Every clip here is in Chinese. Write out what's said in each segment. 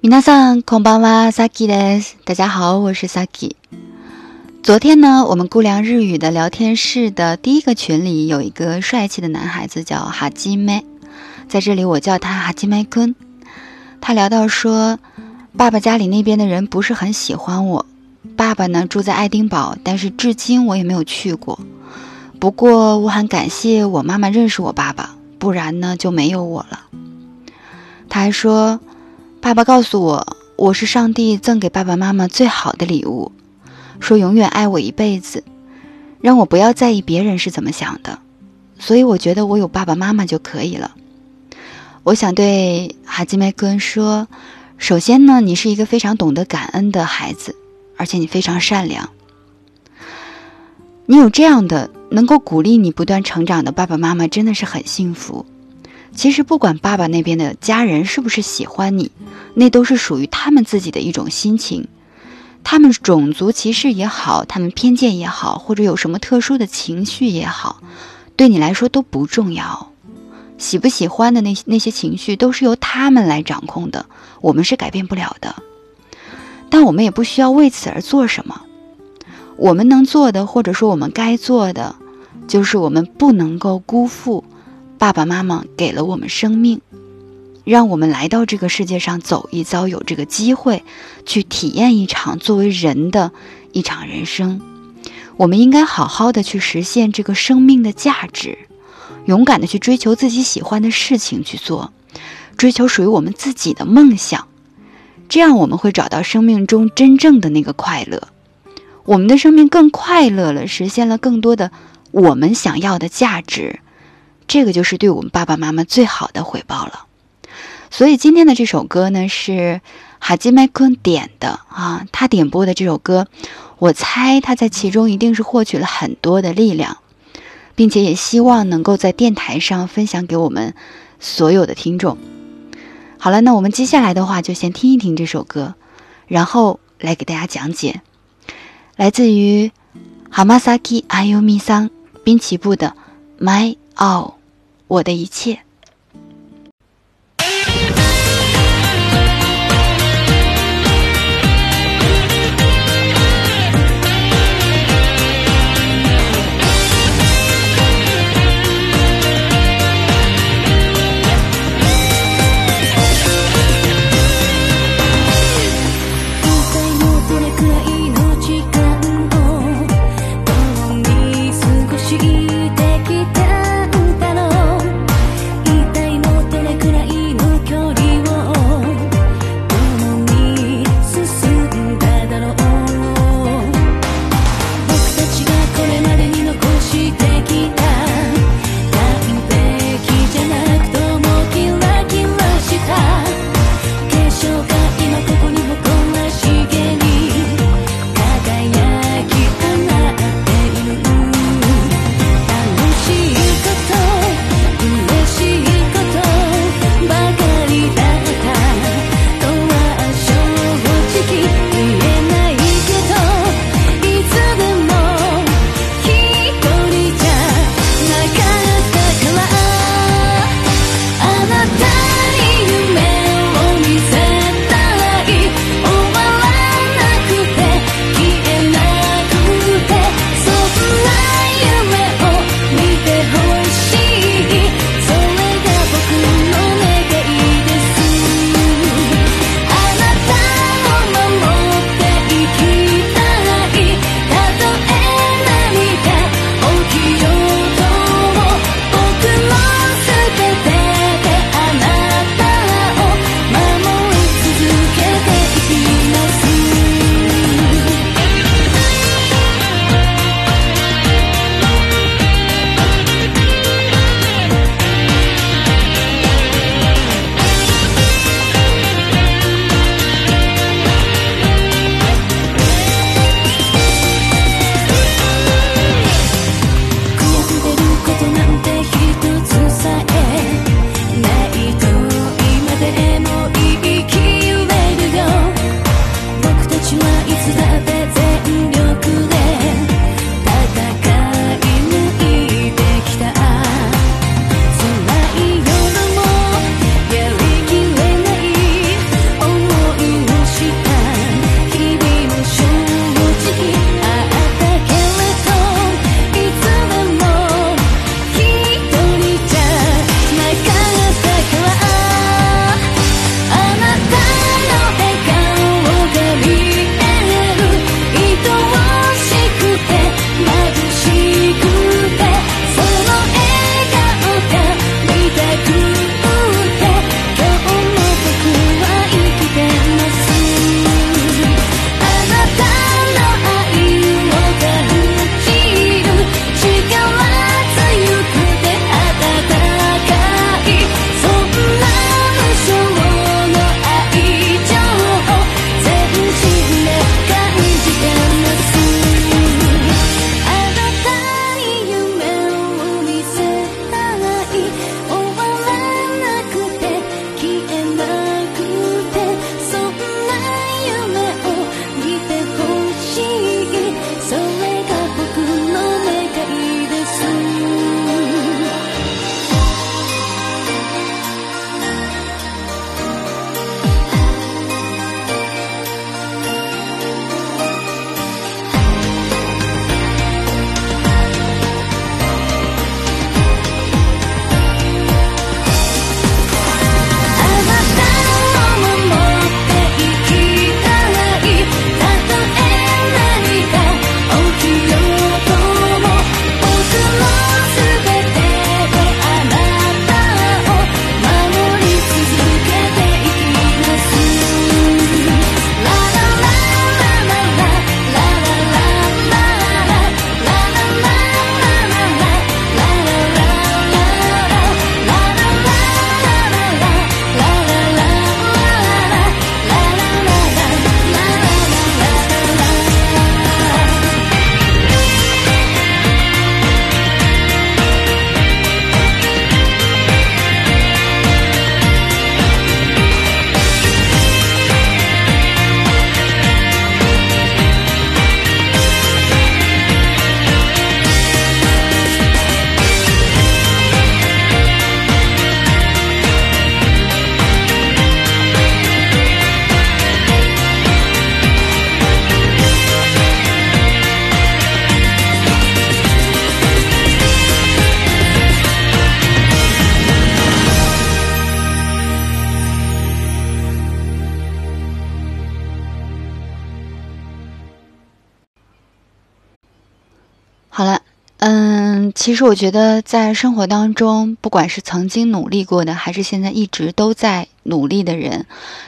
皆さんこんばんは、サキです。大家好，我是 Saki。昨天呢，我们估量日语的聊天室的第一个群里有一个帅气的男孩子叫哈基梅，在这里我叫他哈基梅坤。他聊到说，爸爸家里那边的人不是很喜欢我。 爸爸呢住在爱丁堡，但是至今我也没有去过。不过我很感谢我妈妈认识我爸爸，不然呢就没有我了。他还说，爸爸告诉我我是上帝赠给爸爸妈妈最好的礼物，说永远爱我一辈子，让我不要在意别人是怎么想的。所以我觉得我有爸爸妈妈就可以了。我想对哈基梅格恩说，首先呢，你是一个非常懂得感恩的孩子。而且你非常善良，你有这样的能够鼓励你不断成长的爸爸妈妈，真的是很幸福。其实不管爸爸那边的家人是不是喜欢你，那都是属于他们自己的一种心情。他们种族歧视也好，他们偏见也好，或者有什么特殊的情绪也好，对你来说都不重要。喜不喜欢的那些那些情绪都是由他们来掌控的，我们是改变不了的。但我们也不需要为此而做什么。我们能做的，或者说我们该做的，就是我们不能够辜负爸爸妈妈给了我们生命，让我们来到这个世界上走一遭，有这个机会去体验一场作为人的一场人生。我们应该好好的去实现这个生命的价值，勇敢的去追求自己喜欢的事情去做，追求属于我们自己的梦想。这样，我们会找到生命中真正的那个快乐，我们的生命更快乐了，实现了更多的我们想要的价值，这个就是对我们爸爸妈妈最好的回报了。所以今天的这首歌呢，是哈基麦坤点的啊，他点播的这首歌，我猜他在其中一定是获取了很多的力量，并且也希望能够在电台上分享给我们所有的听众。好了，那我们接下来的话就先听一听这首歌，然后来给大家讲解，来自于 Hamasaki Ayumi 桑滨崎步的《My All》，我的一切。其实我觉得，在生活当中，不管是曾经努力过的，还是现在一直都在努力的人，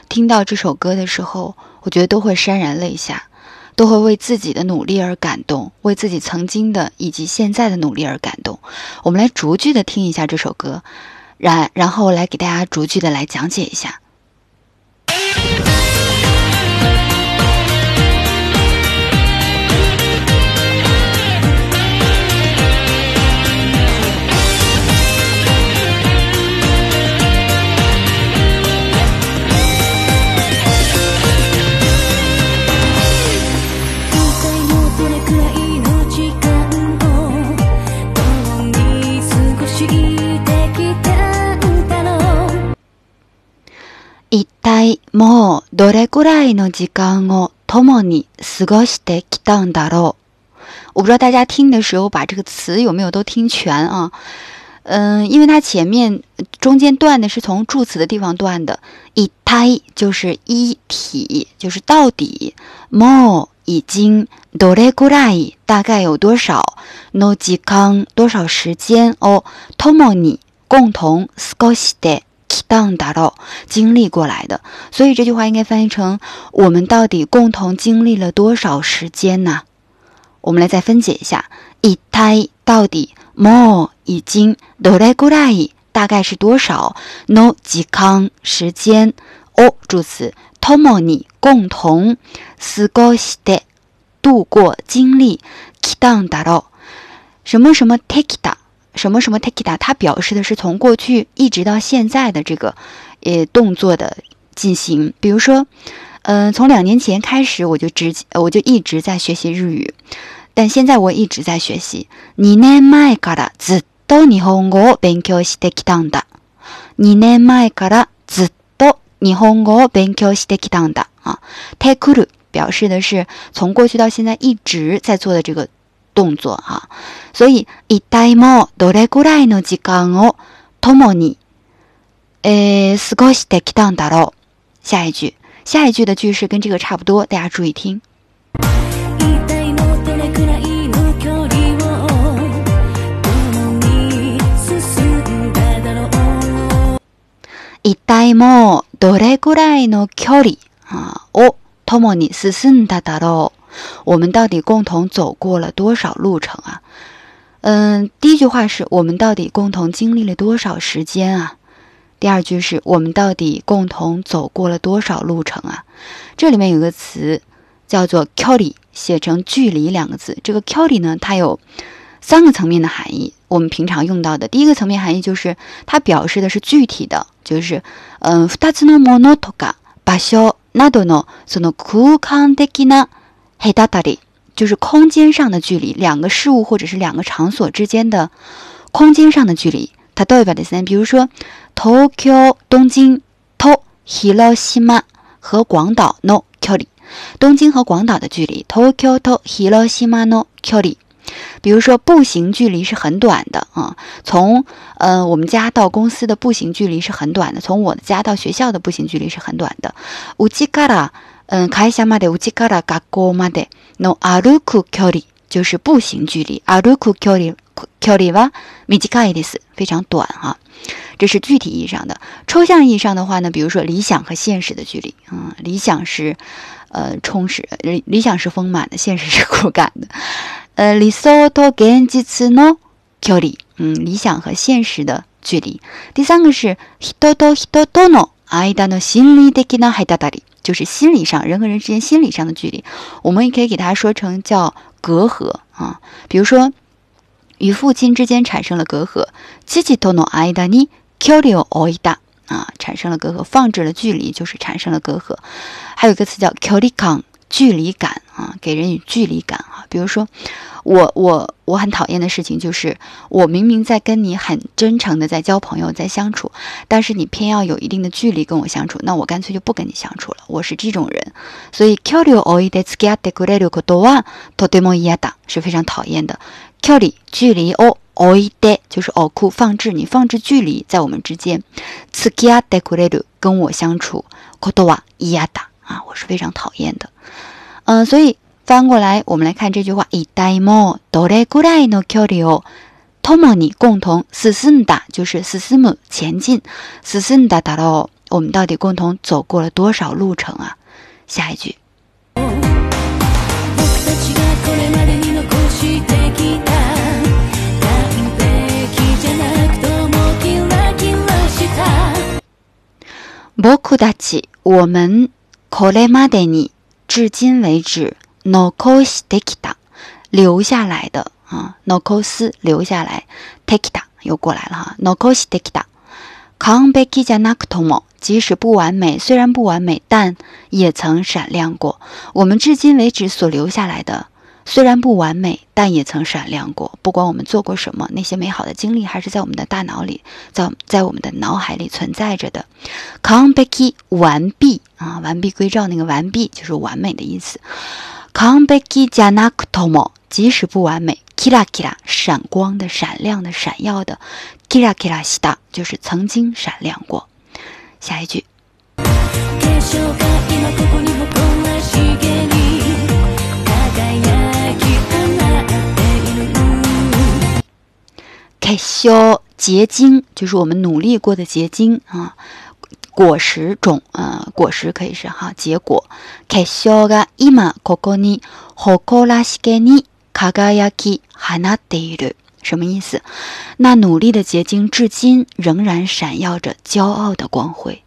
听到这首歌的时候，我觉得都会潸然泪下，都会为自己的努力而感动，为自己曾经的以及现在的努力而感动。我们来逐句的听一下这首歌，然然后来给大家逐句的来讲解一下。一体もうどれくらいの時間を共に過ごしてきたんだろう？我不知道大家听的时候把这个词有没有都听全啊？嗯，因为它前面中间断的是从助词的地方断的，一体就是一体，就是到底。もう已经どれくらい大概有多少？の時間多少时间？哦，共に共同過ごして。 当达到经历过来的，所以这句话应该翻译成：我们到底共同经历了多少时间呢？我们来再分解一下：itai 到底 more 已经 do dai gu dai 大概是多少 no j 康 k a n 时间 o 助词 t o m o n y 共同 sugoshite 度过经历 kitaon da ro 什么什么 take da。什么什么 take it 它表示的是从过去一直到现在的这个呃动作的进行。比如说，嗯，从两年前开始我就直我就一直在学习日语，但现在我一直在学习。二年前からずっと日本語を勉強してきたんだ。二年前からずっと日本語を勉強してきたんだ。啊，take it 表示的是从过去到现在一直在做的这个。 動作哈。所以、一体もどれくらいの時間を共に、え過ごしてきたんだろう。下一句。下一句的句式跟这个差不多，大家注意听。一体もどれくらいの距離を共に進んだだろう。我们到底共同走过了多少路程啊？嗯，第一句话是我们到底共同经历了多少时间啊？第二句是我们到底共同走过了多少路程啊？这里面有个词叫做 “kuri”，写成“距离”两个字。这个 “kuri” 呢，它有三个层面的含义。我们平常用到的第一个层面含义就是它表示的是具体的，就是嗯，二つのものとか場所などのその空間的な Hei d a t a d 就是空间上的距离，两个事物或者是两个场所之间的空间上的距离。它 a daita 比如说 Tokyo 东京 to Hiroshima 和广岛 no kuri，东京和广岛的距离 Tokyo to Hiroshima no kuri。比如说步行距离是很短的啊，从呃我们家到公司的步行距离是很短的，从我的家到学校的步行距离是很短的。Ujikara。嗯，会社までうちから学校までの歩く距離就是步行距离。歩く距離距離は短いです，非常短哈。这是具体意义上的。抽象意义上的话呢，比如说理想和现实的距离。嗯，理想是呃充实，理理想是丰满的，现实是骨感的。呃，理想と現実の距離。嗯，理想和现实的距离。第三个是人と人との間の心理的な隔たり。 就是心理上人和人之间心理上的距离，我们也可以给它说成叫隔阂啊。比如说，与父亲之间产生了隔阂，父との間に距離を置いた啊，产生了隔阂，放置了距离，就是产生了隔阂。还有一个词叫距離感，距离感啊，给人以距离感啊。比如说。 我我我很讨厌的事情就是，我明明在跟你很真诚的在交朋友，在相处，但是你偏要有一定的距离跟我相处，那我干脆就不跟你相处了。我是这种人，所以距離を置いて付き合ってくれることはとても嫌だ，是非常讨厌的。距離距離を置いて就是置く放置，你放置距离在我们之间。付き合ってくれる跟我相处ことは嫌だ啊，我是非常讨厌的。嗯，所以。 翻过来，我们来看这句话：一代もどれくらいの距離を共に共同進んだ，就是進む前进，進んだだろう。我们到底共同走过了多少路程啊？下一句。僕たち，我们これまでに至今为止 残してきた留下来的啊，残す留下来，take た又过来了哈，残してきた。完璧じゃなくとも，即使不完美，虽然不完美，但也曾闪亮过。我们至今为止所留下来的。虽然不完美，但也曾闪亮过。不管我们做过什么，那些美好的经历还是在我们的大脑里，在在我们的脑海里存在着的。完璧完毕啊，完璧归赵那个完毕就是完美的意思。 完璧じゃなくとも，即使不完美。キラキラ闪光的、闪亮的、闪耀的。キラキラした就是曾经闪亮过。下一句。开销结晶就是我们努力过的结晶啊， 果实种啊，果实可以是哈结果。开销が今ここに誇らしげに輝き放っている，什么意思？那努力的结晶至今仍然闪耀着骄傲的光辉。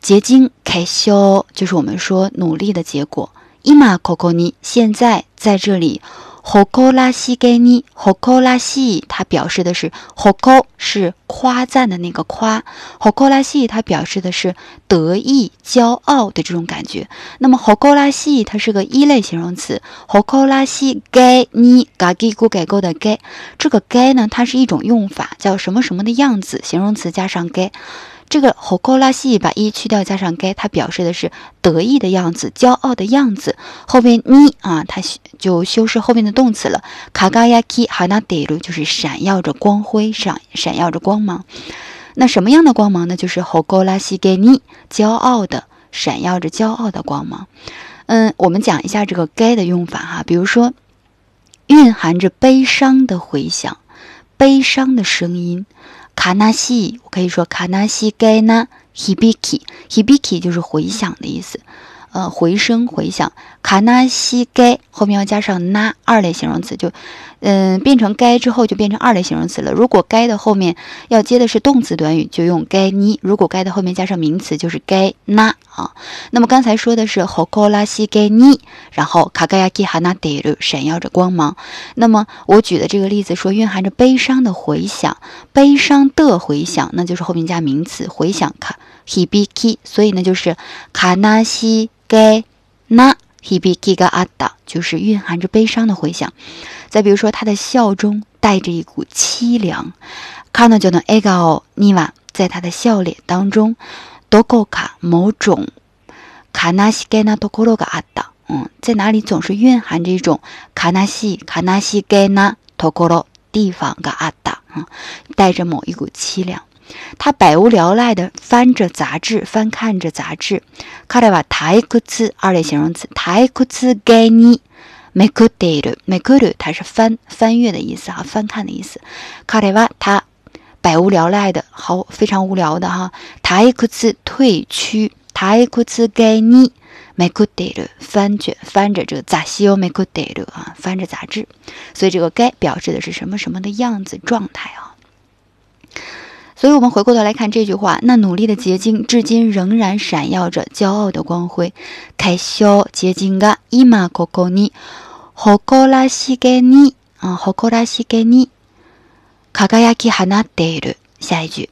结晶开销就是我们说努力的结果。今ここに现在在这里。 ホコ拉西给你，ホコ拉西，它表示的是ホコ是夸赞的那个夸，ホコ拉西它表示的是得意、骄傲的这种感觉。那么ホコ拉西它是个一类形容词，ホコ拉西给你，嘎叽咕改勾的给，这个给呢，它是一种用法，叫什么什么的样子，形容词加上给。 这个ホコ拉西把一去掉加上该，它表示的是得意的样子、骄傲的样子。后边你啊，它就修饰后面的动词了。卡嘎亚基哈纳德鲁就是闪耀着光辉，闪闪耀着光芒。那什么样的光芒呢？就是ホコ拉西给你，骄傲的，闪耀着骄傲的光芒。嗯，我们讲一下这个该的用法哈，比如说蕴含着悲伤的回响，悲伤的声音。 卡纳西，我可以说卡纳西盖纳 hibiki，hibiki 就是回响的意思，呃，回声、回响。卡纳西盖后面要加上那二类形容词就。嗯，变成该之后就变成二类形容词了。如果该的后面要接的是动词短语，就用该尼；如果该的后面加上名词，就是该那啊。那么刚才说的是 h o k o l a s a i 该 i 然后 kagayaki h a n a d e r 闪耀着光芒。那么我举的这个例子说蕴含着悲伤的回响，悲伤的回响，那就是后面加名词回响 khibiki，所以呢就是 k a n a i s a i 该 a hibiki ga ada，就是蕴含着悲伤的回响。再比如说，他的笑中带着一股凄凉。卡纳久那埃高尼瓦，在他的笑脸当中，多够卡某种卡纳西盖纳托可罗嘎阿达，嗯，在哪里总是蕴含着一种卡纳西卡纳西盖纳托可罗地方嘎阿达，嗯，带着某一股凄凉。他百无聊赖地翻着杂志，翻看着杂志。卡来瓦太库茨二类形容词，太库茨盖尼。めくっている，めくる，它是翻翻阅的意思哈，翻看的意思。卡レワ他百无聊赖的，好非常无聊的哈。タイクツ退屈，タイクツゲニめくっている，翻卷翻着这个杂誌をめくっている啊，翻着杂志。所以这个该表示的是什么什么的样子状态啊。 所以，我们回过头来看这句话，那努力的结晶至今仍然闪耀着骄傲的光辉。开销结晶が今ここに誇らしげに啊，誇らしげに輝き放っている。下一句。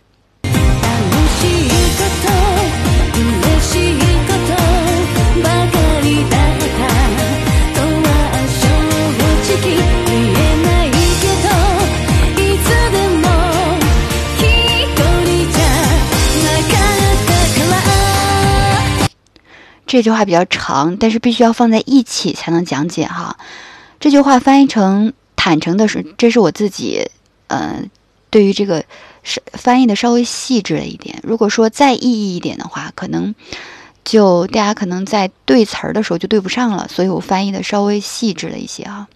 这句话比较长，但是必须要放在一起才能讲解哈。这句话翻译成坦诚的是，这是我自己，呃，对于这个是翻译的稍微细致了一点。如果说再意义一点的话，可能就大家可能在对词儿的时候就对不上了。所以我翻译的稍微细致了一些啊。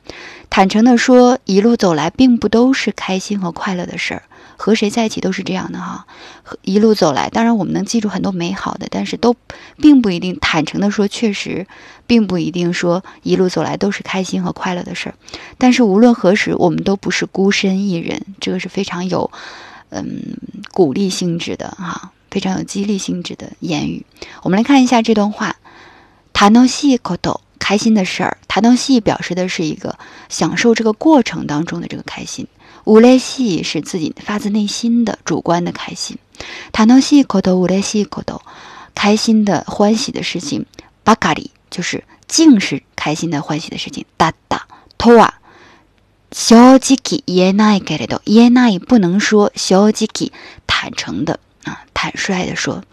坦诚的说，一路走来并不都是开心和快乐的事儿。和谁在一起都是这样的哈，一路走来，当然我们能记住很多美好的，但是都并不一定坦诚的说，确实并不一定说一路走来都是开心和快乐的事儿。但是无论何时，我们都不是孤身一人，这个是非常有，嗯，鼓励性质的哈，非常有激励性质的言语。我们来看一下这段话，谈しい可と，开心的事儿，谈到戏表示的是一个享受这个过程当中的这个开心。无赖西是自己发自内心的、主观的开心，坦荡西口头无赖西口头开心的欢喜的事情，巴卡里就是尽是开心的欢喜的事情。哒哒，托啊，小鸡鸡也难以 get 到，也难以不能说小鸡鸡，坦诚的啊，坦率的说，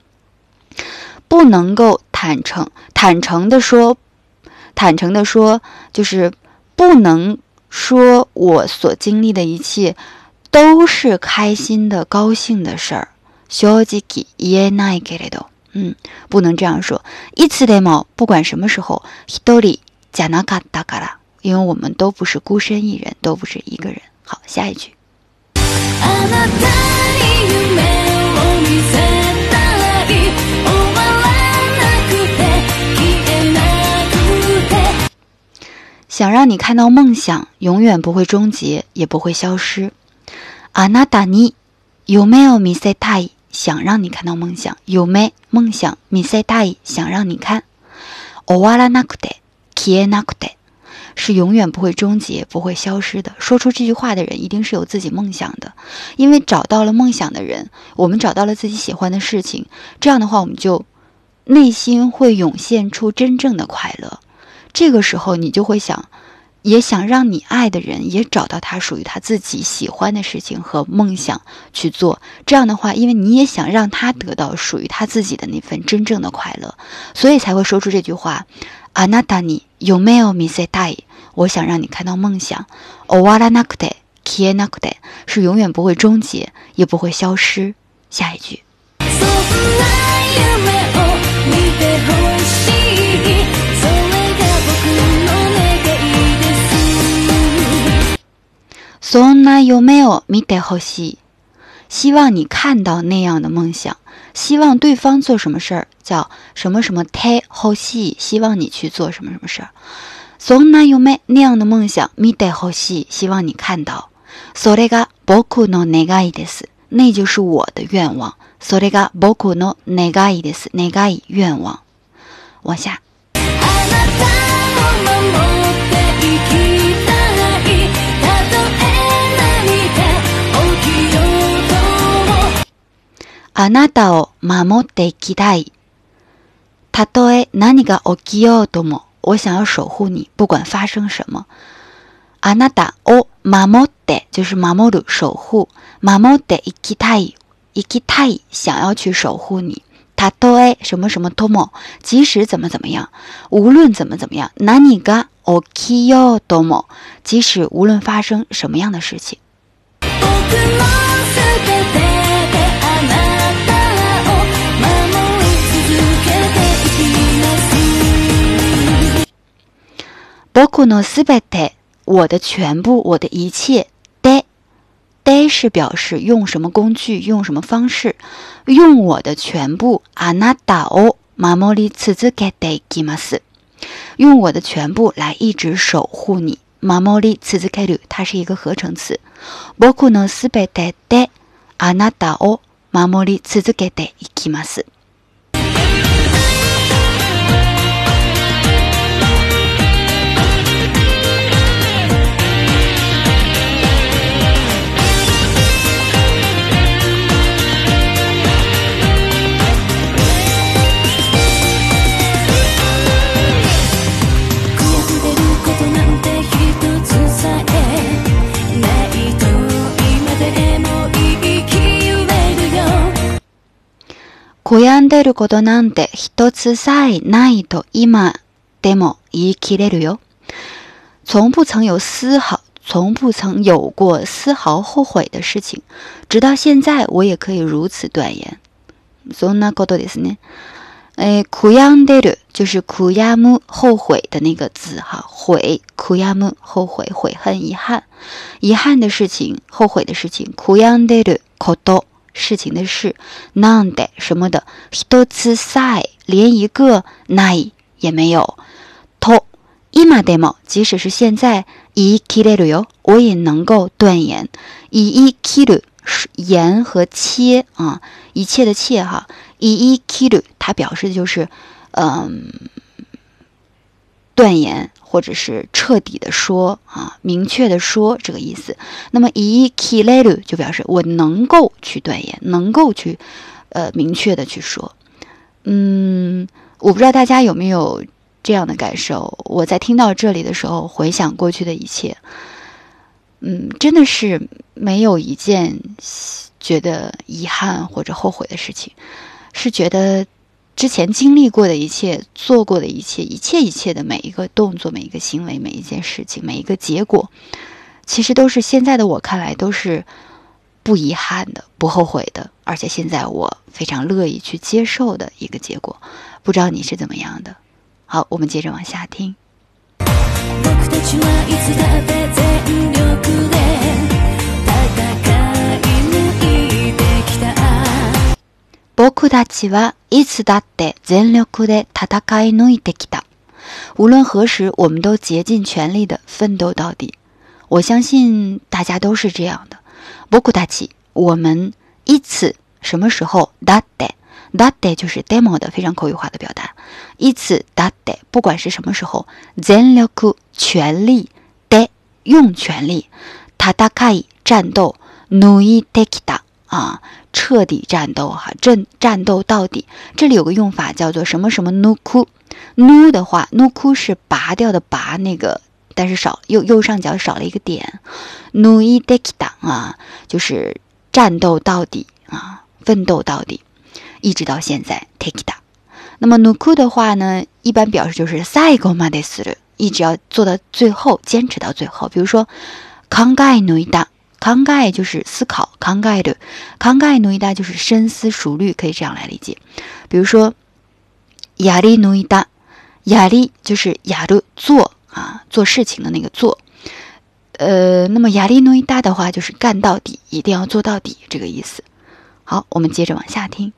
不能够坦诚，坦诚的说，坦诚的说就是不能。说我所经历的一切都是开心的、高兴的事儿。嗯，不能这样说。不管什么时候，因为我们都不是孤身一人，都不是一个人。好，下一句。想让你看到梦想，永远不会终结，也不会消失。阿那达尼，有没有米塞大意？想让你看到梦想，有没梦想？米塞大意，想让你看。欧哇啦纳库德，基耶纳库德，是永远不会终结、不会消失的。说出这句话的人，一定是有自己梦想的。因为找到了梦想的人，我们找到了自己喜欢的事情，这样的话，我们就内心会涌现出真正的快乐。这个时候，你就会想，也想让你爱的人也找到他属于他自己喜欢的事情和梦想去做。这样的话，因为你也想让他得到属于他自己的那份真正的快乐，所以才会说出这句话。あなたに夢を見せたい。我想让你看到梦想。終わらなくて、消えなくて，是永远不会终结，也不会消失。下一句。そんな夢を見てほしい。 希望你看到那样的梦想。希望对方做什么事儿，叫什么什么太好戏，希望你去做什么什么事儿。そんな夢那样的梦想，見てほしい，希望你看到。それが僕の願いです，那就是我的愿望。それが僕の願いです，願い愿望。往下。あなたを守ってい きたい。たとえ何が起きようとも、我想要守护你，不管发生什么。あなたを守って就是守る守护，守っていきたい，いきたい想要去守护你。たとえ什么什么とも，即使怎么怎么样，无论怎么怎么样。何が起きようとも，即使无论发生什么样的事情。 包括呢，すべて，我的全部，我的一切。で，で是表示用什么工具，用什么方式，用我的全部。あなたを守り続けていきます。用我的全部来一直守护你。守り続ける，它是一个合成词。包括呢，すべてであなたを守り続けていきます。 悩んでることなんて一つさえないと今でも言い切れるよ。从不曾有丝毫，从不曾有过丝毫后悔的事情，直到现在我也可以如此断言。そんなことですね。 哎，苦样的的，就是苦亚木后悔的那个字哈，悔苦亚木后悔悔恨遗憾，遗憾的事情，后悔的事情，苦样的的可多 事情的事，なんで什么的，一つさえ连一个ない也没有，と今でも即使是现在，言い切れるよ，我也能够断言，言い切る是言和切啊，一切的切哈。一一 kiru，它表示的就是，嗯， 断言，或者是彻底的说啊，明确的说这个意思。那么，伊基勒鲁就表示我能够去断言，能够去，呃，明确的去说。嗯，我不知道大家有没有这样的感受。我在听到这里的时候，回想过去的一切，嗯，真的是没有一件觉得遗憾或者后悔的事情，是觉得。之前经历过的一切，做过的一切，一切一切的每一个动作，每一个行为，每一件事情，每一个结果，其实都是现在的我看来都是不遗憾的，不后悔的，而且现在我非常乐意去接受的一个结果。不知道你是怎么样的？好，我们接着往下听。僕たちはいつだって全力で戦い抜いてきた。无论何时，我们都竭尽全力的奋斗到底。我相信大家都是这样的。僕たち，我们いつ什么时候？だって，だって就是 demo 的非常口语化的表达。いつだって，不管是什么时候，全力全力で用全力，戦い战斗，抜いてきた 啊，彻底战斗哈，战战斗到底。这里有个用法叫做什么什么 nu ku，nu 的话 nu ku 是拔掉的拔那个，但是少右右上角少了一个点。nu i t a k i da 啊，就是战斗到底啊，奋斗到底，一直到现在 take da。那么 nu ku 的话呢，一般表示就是赛格马的 s 的，一直要做到最后，坚持到最后。比如说 kangai nu i da。康盖就是思考，康盖的康盖努伊达就是深思熟虑，可以这样来理解。比如说，压力努伊达，压力就是压的做啊，做事情的那个做。呃，那么压力努伊达的话，就是干到底，一定要做到底，这个意思。好，我们接着往下听。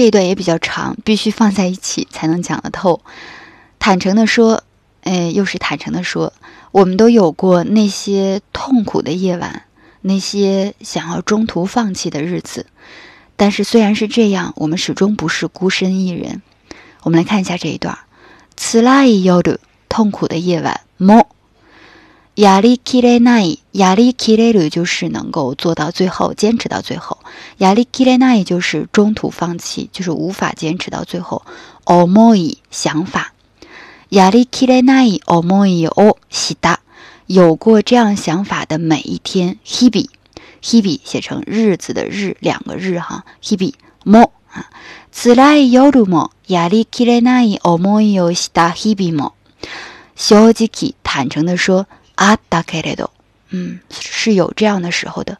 这一段也比较长，必须放在一起才能讲得透。坦诚的说，哎，又是坦诚的说，我们都有过那些痛苦的夜晚，那些想要中途放弃的日子。但是，虽然是这样，我们始终不是孤身一人。我们来看一下这一段，此拉伊幺的痛苦的夜晚么。亚利基勒奈，亚利基勒鲁就是能够做到最后，坚持到最后；亚利基勒奈就是中途放弃，就是无法坚持到最后。奥莫想法，亚利基勒奈奥莫伊奥西达，有过这样想法的每一天，希比希比写成日子的日两个日哈，希比莫啊，此来有如亚利基勒奈奥莫伊奥西达希比莫，小吉坦诚的说。あったけれど，嗯，是有这样的时候的。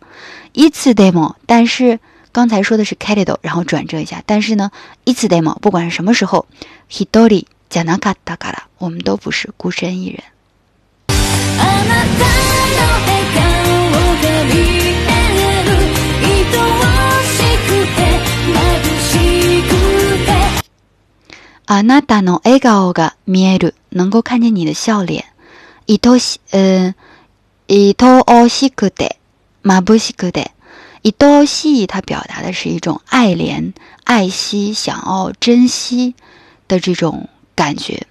いつでも，但是刚才说的是けれど，然后转折一下。但是呢，いつでも，不管是什么时候，一人じゃなかったから，我们都不是孤身一人。あなたの笑顔が見える，能够看见你的笑脸。 伊多西，呃，伊多奥西克得，马布西克得，伊多西，它表达的是一种爱怜、爱惜、想要珍惜的这种感觉。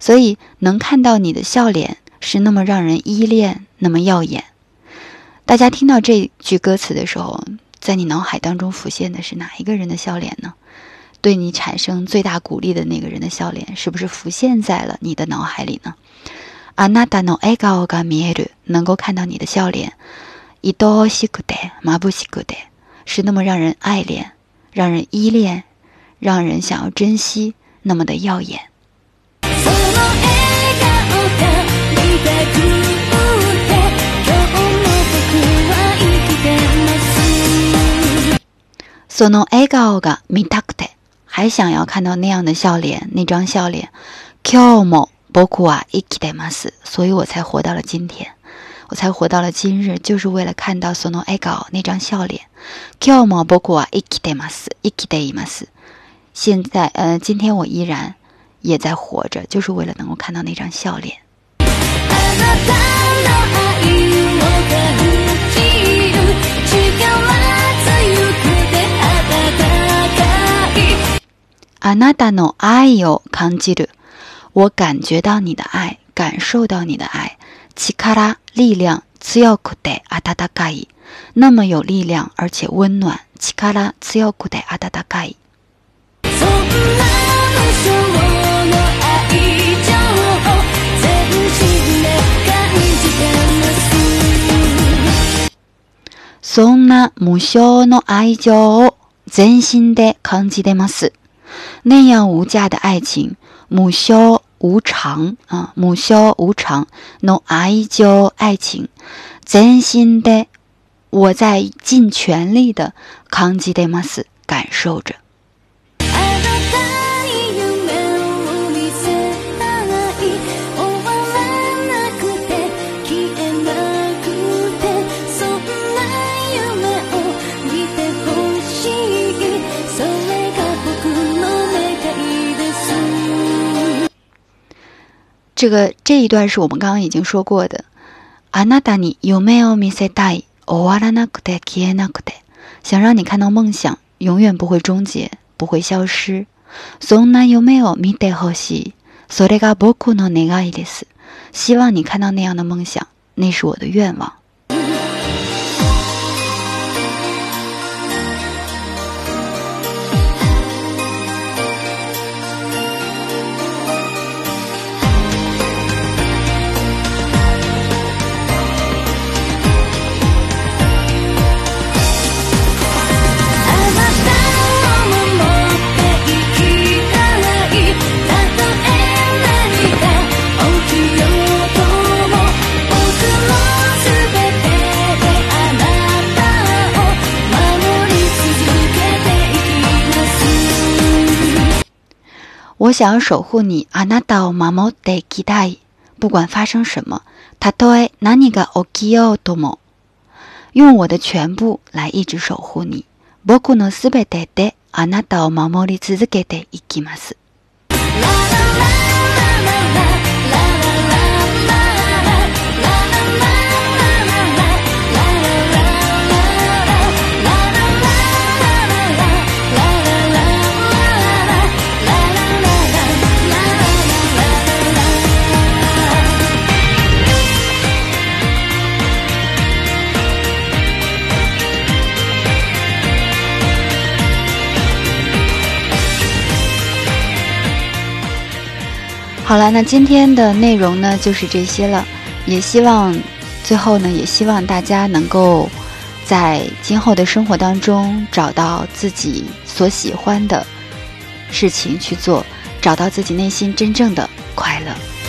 所以，能看到你的笑脸是那么让人依恋，那么耀眼。大家听到这句歌词的时候，在你脑海当中浮现的是哪一个人的笑脸呢？对你产生最大鼓励的那个人的笑脸，是不是浮现在了你的脑海里呢？あなたの笑顔が見える，能够看到你的笑脸。愛しくて、眩しくて， 是那么让人爱恋、让人依恋、让人想要珍惜，那么的耀眼。その笑顔が見たくて，还想要看到那样的笑脸，那张笑脸。今日も 僕は生きてます，所以我才活到了今天。我才活到了今日，就是为了看到その笑顔那张笑脸。今日も僕は生きてます，生きています。现在，呃，今天我依然也在活着，就是为了能够看到那张笑脸。あなたの愛を感じる， 我感觉到你的爱，感受到你的爱。力力量強くて温かい，那么有力量而且温暖。力強くて温かい。そんな無償の愛情を全身で感じてます。那样无价的爱情， 母休无常啊，母休无常，侬爱叫爱情，真心的，我在尽全力的抗击的嘛是感受着。这个这一段是我们刚刚已经说过的。あなたに夢を見せたい、終わらなくて消えなくて，想让你看到梦想永远不会终结，不会消失。そんな夢を見てほしい。それが僕の願いです。希望你看到那样的梦想，那是我的愿望。 我想要守护你，あなたを守っていきたい。不管发生什么，たとえ何が起きようとも，用我的全部来一直守护你。僕のすべてであなたを守り続けていきます。 好了，那今天的内容呢，就是这些了。也希望，最后呢，也希望大家能够在今后的生活当中，找到自己所喜欢的事情去做，找到自己内心真正的快乐。